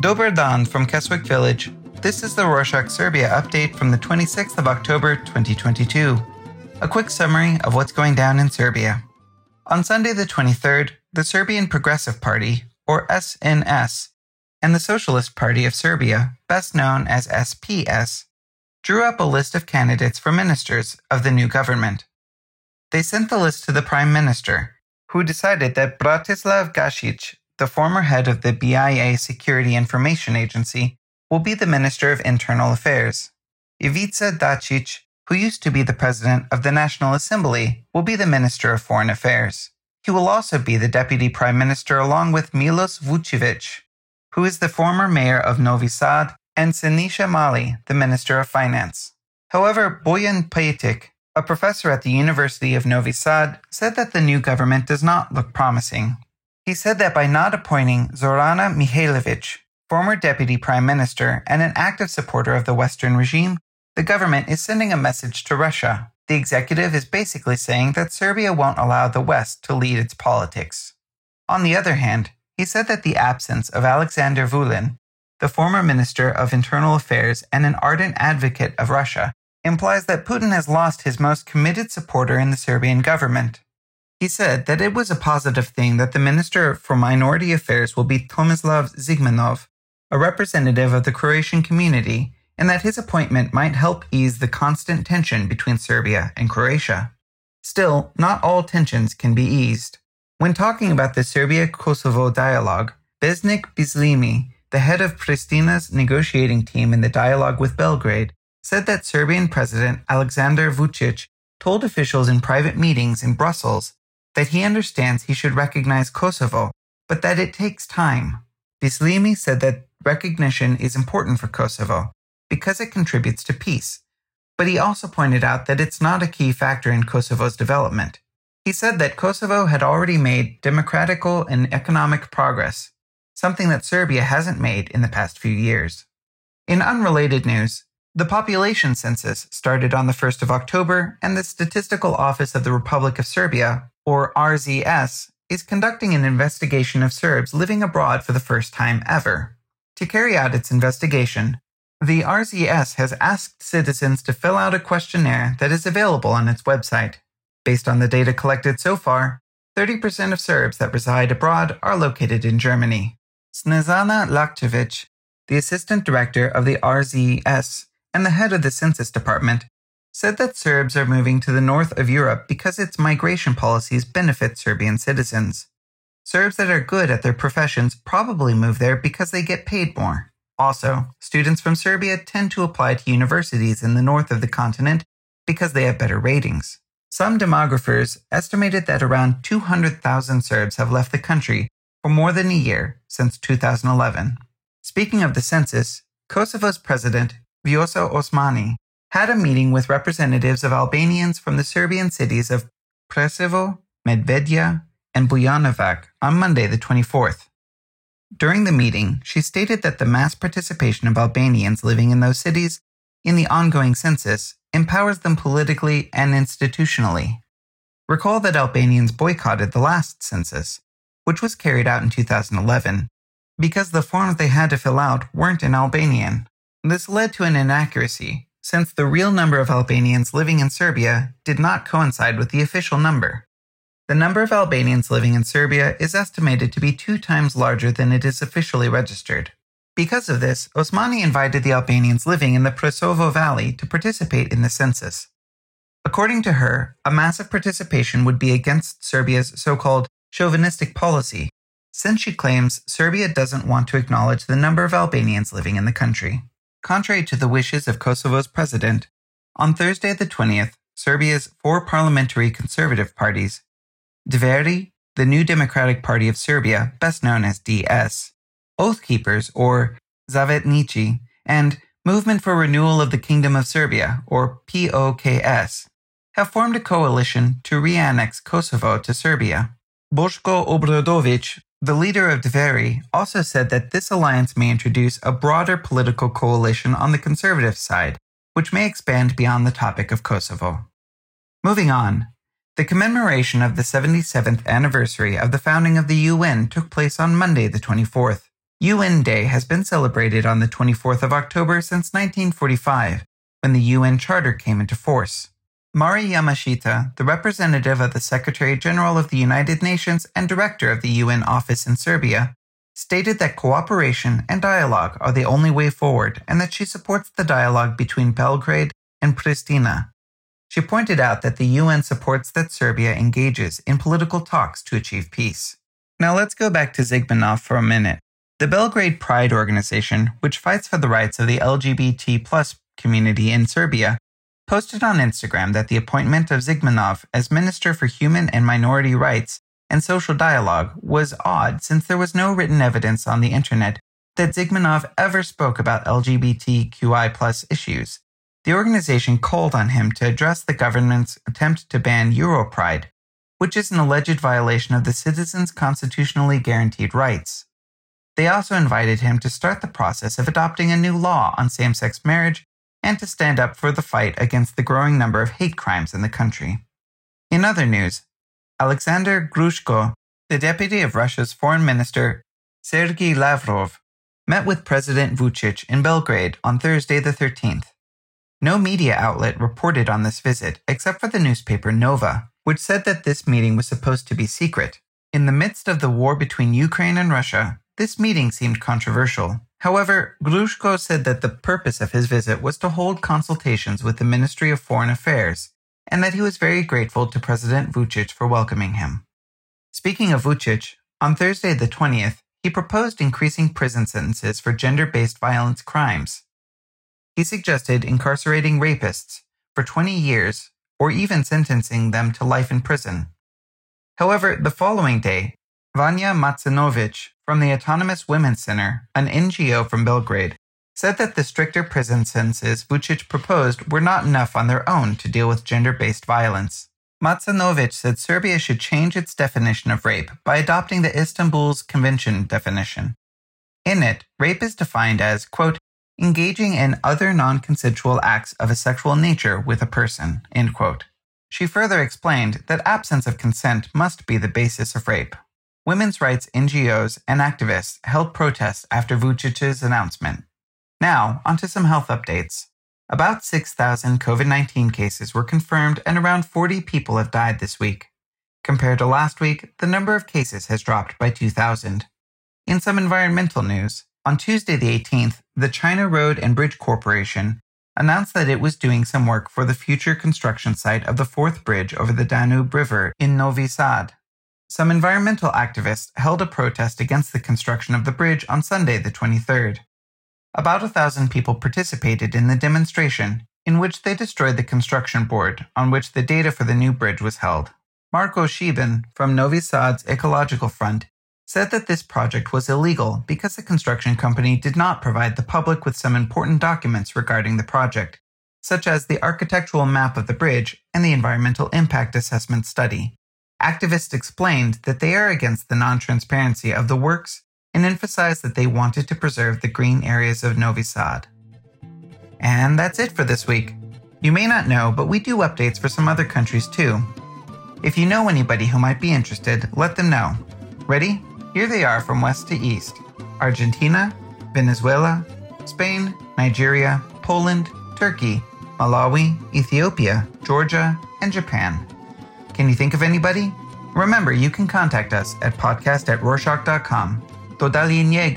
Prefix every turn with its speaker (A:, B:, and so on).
A: Dober Dan from Keswick Village. This is the Rorshok Serbia update from the 26th of October 2022. A quick summary of what's going down in Serbia. On Sunday the 23rd, the Serbian Progressive Party, or SNS, and the Socialist Party of Serbia, best known as SPS, drew up a list of candidates for ministers of the new government. They sent the list to the Prime Minister, who decided that Bratislav Gašić, the former head of the BIA Security Information Agency, will be the Minister of Internal Affairs. Ivica Dacic, who used to be the President of the National Assembly, will be the Minister of Foreign Affairs. He will also be the Deputy Prime Minister along with Milos Vucevic, who is the former mayor of Novi Sad, and Siniša Mali, the Minister of Finance. However, Bojan Pajtic, a professor at the University of Novi Sad, said that the new government does not look promising. He said that by not appointing Zorana Mihailovic, former deputy prime minister and an active supporter of the Western regime, the government is sending a message to Russia. The executive is basically saying that Serbia won't allow the West to lead its politics. On the other hand, he said that the absence of Alexander Vulin, the former Minister of Internal Affairs and an ardent advocate of Russia, implies that Putin has lost his most committed supporter in the Serbian government. He said that it was a positive thing that the Minister for Minority Affairs will be Tomislav Zigmanov, a representative of the Croatian community, and that his appointment might help ease the constant tension between Serbia and Croatia. Still, not all tensions can be eased. When talking about the Serbia Kosovo dialogue, Besnik Bislimi, the head of Pristina's negotiating team in the dialogue with Belgrade, said that Serbian President Alexander Vucic told officials in private meetings in Brussels that he understands he should recognize Kosovo, but that it takes time. Bislimi said that recognition is important for Kosovo because it contributes to peace, but he also pointed out that it's not a key factor in Kosovo's development. He said that Kosovo had already made democratical and economic progress, something that Serbia hasn't made in the past few years. In unrelated news, the population census started on the 1st of October, and the Statistical Office of the Republic of Serbia, or RZS, is conducting an investigation of Serbs living abroad for the first time ever. To carry out its investigation, the RZS has asked citizens to fill out a questionnaire that is available on its website. Based on the data collected so far, 30% of Serbs that reside abroad are located in Germany. Snezana Lakčević, the assistant director of the RZS, and the head of the census department, said that Serbs are moving to the north of Europe because its migration policies benefit Serbian citizens. Serbs that are good at their professions probably move there because they get paid more. Also, students from Serbia tend to apply to universities in the north of the continent because they have better ratings. Some demographers estimated that around 200,000 Serbs have left the country for more than a year since 2011. Speaking of the census, Kosovo's president, Vjosa Osmani, had a meeting with representatives of Albanians from the Serbian cities of Preševo, Medveđa, and Bujanovac on Monday, the 24th. During the meeting, she stated that the mass participation of Albanians living in those cities in the ongoing census empowers them politically and institutionally. Recall that Albanians boycotted the last census, which was carried out in 2011, because the forms they had to fill out weren't in Albanian. This led to an inaccuracy, since the real number of Albanians living in Serbia did not coincide with the official number. The number of Albanians living in Serbia is estimated to be two times larger than it is officially registered. Because of this, Osmani invited the Albanians living in the Preševo Valley to participate in the census. According to her, a massive participation would be against Serbia's so called chauvinistic policy, since she claims Serbia doesn't want to acknowledge the number of Albanians living in the country. Contrary to the wishes of Kosovo's president, on Thursday the 20th, Serbia's four parliamentary conservative parties, Dveri, the New Democratic Party of Serbia, best known as DS, Oath Keepers, or Zavetnici, and Movement for Renewal of the Kingdom of Serbia, or POKS, have formed a coalition to re-annex Kosovo to Serbia. Boško Obradović, the leader of Dveri also said that this alliance may introduce a broader political coalition on the conservative side, which may expand beyond the topic of Kosovo. Moving on, the commemoration of the 77th anniversary of the founding of the UN took place on Monday, the 24th. UN Day has been celebrated on the 24th of October since 1945, when the UN Charter came into force. Mari Yamashita, the representative of the Secretary General of the United Nations and director of the UN office in Serbia, stated that cooperation and dialogue are the only way forward and that she supports the dialogue between Belgrade and Pristina. She pointed out that the UN supports that Serbia engages in political talks to achieve peace. Now let's go back to Zigmanov for a minute. The Belgrade Pride organization, which fights for the rights of the LGBT plus community in Serbia, posted on Instagram that the appointment of Zigmanov as Minister for Human and Minority Rights and social dialogue was odd since there was no written evidence on the internet that Zigmanov ever spoke about LGBTQI issues. The organization called on him to address the government's attempt to ban Europride, which is an alleged violation of the citizens' constitutionally guaranteed rights. They also invited him to start the process of adopting a new law on same sex marriage and to stand up for the fight against the growing number of hate crimes in the country. In other news, Alexander Grushko, the deputy of Russia's foreign minister Sergei Lavrov, met with President Vucic in Belgrade on Thursday the 13th. No media outlet reported on this visit except for the newspaper Nova, which said that this meeting was supposed to be secret. In the midst of the war between Ukraine and Russia, this meeting seemed controversial. However, Grushko said that the purpose of his visit was to hold consultations with the Ministry of Foreign Affairs and that he was very grateful to President Vucic for welcoming him. Speaking of Vucic, on Thursday the 20th, he proposed increasing prison sentences for gender based violence crimes. He suggested incarcerating rapists for 20 years or even sentencing them to life in prison. However, the following day, Vanya Macanovic from the Autonomous Women's Center, an NGO from Belgrade, said that the stricter prison sentences Vucic proposed were not enough on their own to deal with gender based violence. Macanovic said Serbia should change its definition of rape by adopting the Istanbul's Convention definition. In it, rape is defined as, quote, engaging in other non consensual acts of a sexual nature with a person, end quote. She further explained that absence of consent must be the basis of rape. Women's rights NGOs and activists held protests after Vucic's announcement. Now, onto some health updates. About 6,000 COVID 19 cases were confirmed and around 40 people have died this week. Compared to last week, the number of cases has dropped by 2,000. In some environmental news, on Tuesday the 18th, the China Road and Bridge Corporation announced that it was doing some work for the future construction site of the fourth bridge over the Danube River in Novi Sad. Some environmental activists held a protest against the construction of the bridge on Sunday the 23rd. About a thousand people participated in the demonstration, in which they destroyed the construction board on which the data for the new bridge was held. Marko Shiban from Novi Sad's Ecological Front said that this project was illegal because the construction company did not provide the public with some important documents regarding the project, such as the architectural map of the bridge and the environmental impact assessment study. Activists explained that they are against the non transparency of the works and emphasized that they wanted to preserve the green areas of Novi Sad. And that's it for this week. You may not know, but we do updates for some other countries too. If you know anybody who might be interested, let them know. Ready? Here they are from west to east Argentina, Venezuela, Spain, Nigeria, Poland, Turkey, Malawi, Ethiopia, Georgia, and Japan. Can you think of anybody? Remember, you can contact us at podcast at rorshok.com. To dalej nie